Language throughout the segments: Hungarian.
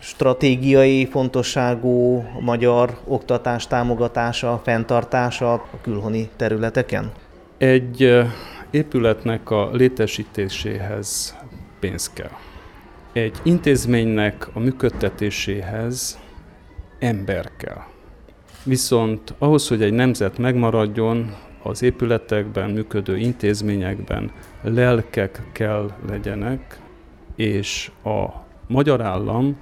stratégiai fontosságú magyar oktatás támogatása, fenntartása a külhoni területeken? Egy épületnek a létesítéséhez pénz kell. Egy intézménynek a működtetéséhez ember kell. Viszont ahhoz, hogy egy nemzet megmaradjon, az épületekben működő intézményekben lelkek kell legyenek, és a magyar állam,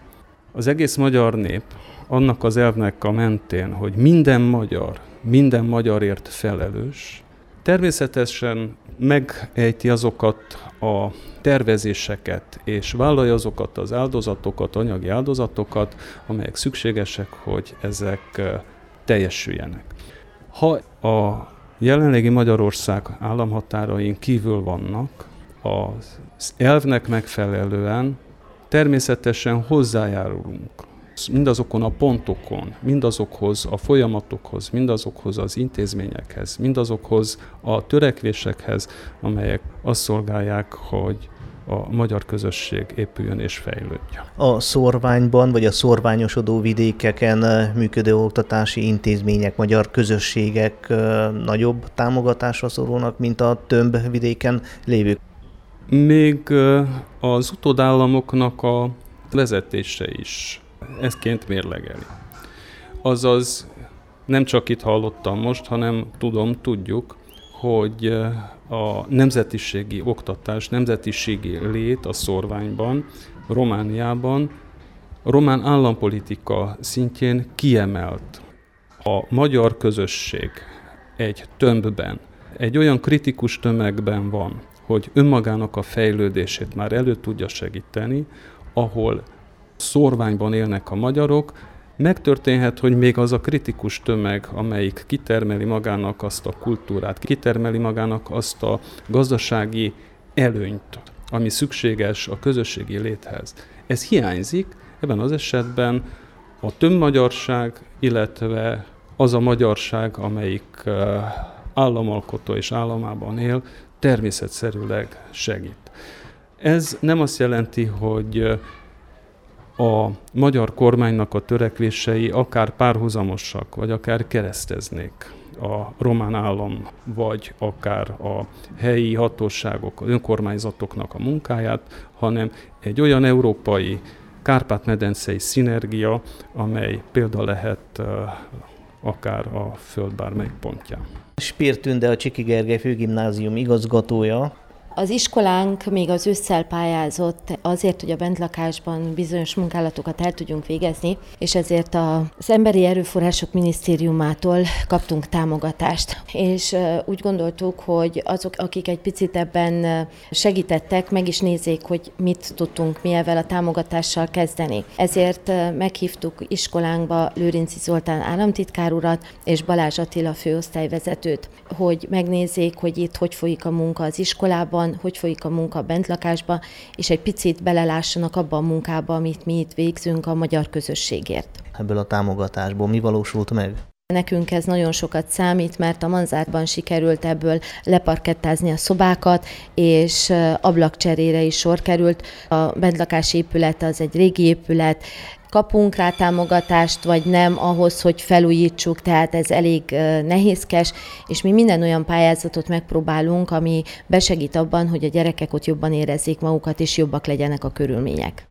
az egész magyar nép annak az elvnek a mentén, hogy minden magyar, minden magyarért felelős, természetesen megejti azokat a tervezéseket, és vállalja azokat az áldozatokat, anyagi áldozatokat, amelyek szükségesek, hogy ezek teljesüljenek. Ha a jelenlegi Magyarország államhatárain kívül vannak, az elvnek megfelelően természetesen hozzájárulunk mindazokon a pontokon, mindazokhoz a folyamatokhoz, mindazokhoz az intézményekhez, mindazokhoz a törekvésekhez, amelyek azt szolgálják, hogy a magyar közösség épüljön és fejlődjön. A szorványban vagy a szorványosodó vidékeken működő oktatási intézmények, magyar közösségek nagyobb támogatásra szorulnak, mint a több vidéken lévők? Még az utódállamoknak a vezetése is ezként mérlegeli. Azaz nem csak itt hallottam most, hanem tudom, tudjuk, hogy a nemzetiségi oktatás, nemzetiségi lét a szorványban, Romániában, román állampolitika szintjén kiemelt. A magyar közösség egy tömbben, egy olyan kritikus tömegben van, hogy önmagának a fejlődését már elő tudja segíteni, ahol szorványban élnek a magyarok, megtörténhet, hogy még az a kritikus tömeg, amelyik kitermeli magának azt a kultúrát, kitermeli magának azt a gazdasági előnyt, ami szükséges a közösségi léthez. Ez hiányzik, ebben az esetben a tömbmagyarság, illetve az a magyarság, amelyik államalkotó és államában él, természetszerűleg segít. Ez nem azt jelenti, hogy a magyar kormánynak a törekvései akár párhuzamosak, vagy akár kereszteznék a román állam, vagy akár a helyi hatóságok, önkormányzatoknak a munkáját, hanem egy olyan európai Kárpát-medencei szinergia, amely példa lehet akár a föld bármelyik pontján. Spír Tünde, a Csiki Gergely Főgimnázium igazgatója, az iskolánk még az ősszel pályázott azért, hogy a bentlakásban bizonyos munkálatokat el tudjunk végezni, és ezért az Emberi Erőforrások Minisztériumától kaptunk támogatást. És úgy gondoltuk, hogy azok, akik egy picit ebben segítettek, meg is nézzék, hogy mit tudtunk mi ezzel a támogatással kezdeni. Ezért meghívtuk iskolánkba Lőrinci Zoltán államtitkár urat és Balázs Attila főosztályvezetőt, hogy megnézzék, hogy itt hogy folyik a munka az iskolában, van, hogy folyik a munka bentlakásba, és egy picit belelássanak abba a munkába, amit mi itt végzünk a magyar közösségért. Ebből a támogatásból mi valósult meg? Nekünk ez nagyon sokat számít, mert a Manzárban sikerült ebből leparkettázni a szobákat, és ablakcserére is sor került. A bentlakási épület az egy régi épület, kapunk rá támogatást, vagy nem ahhoz, hogy felújítsuk, tehát ez elég nehézkes, és mi minden olyan pályázatot megpróbálunk, ami besegít abban, hogy a gyerekek ott jobban érezzék magukat, és jobbak legyenek a körülmények.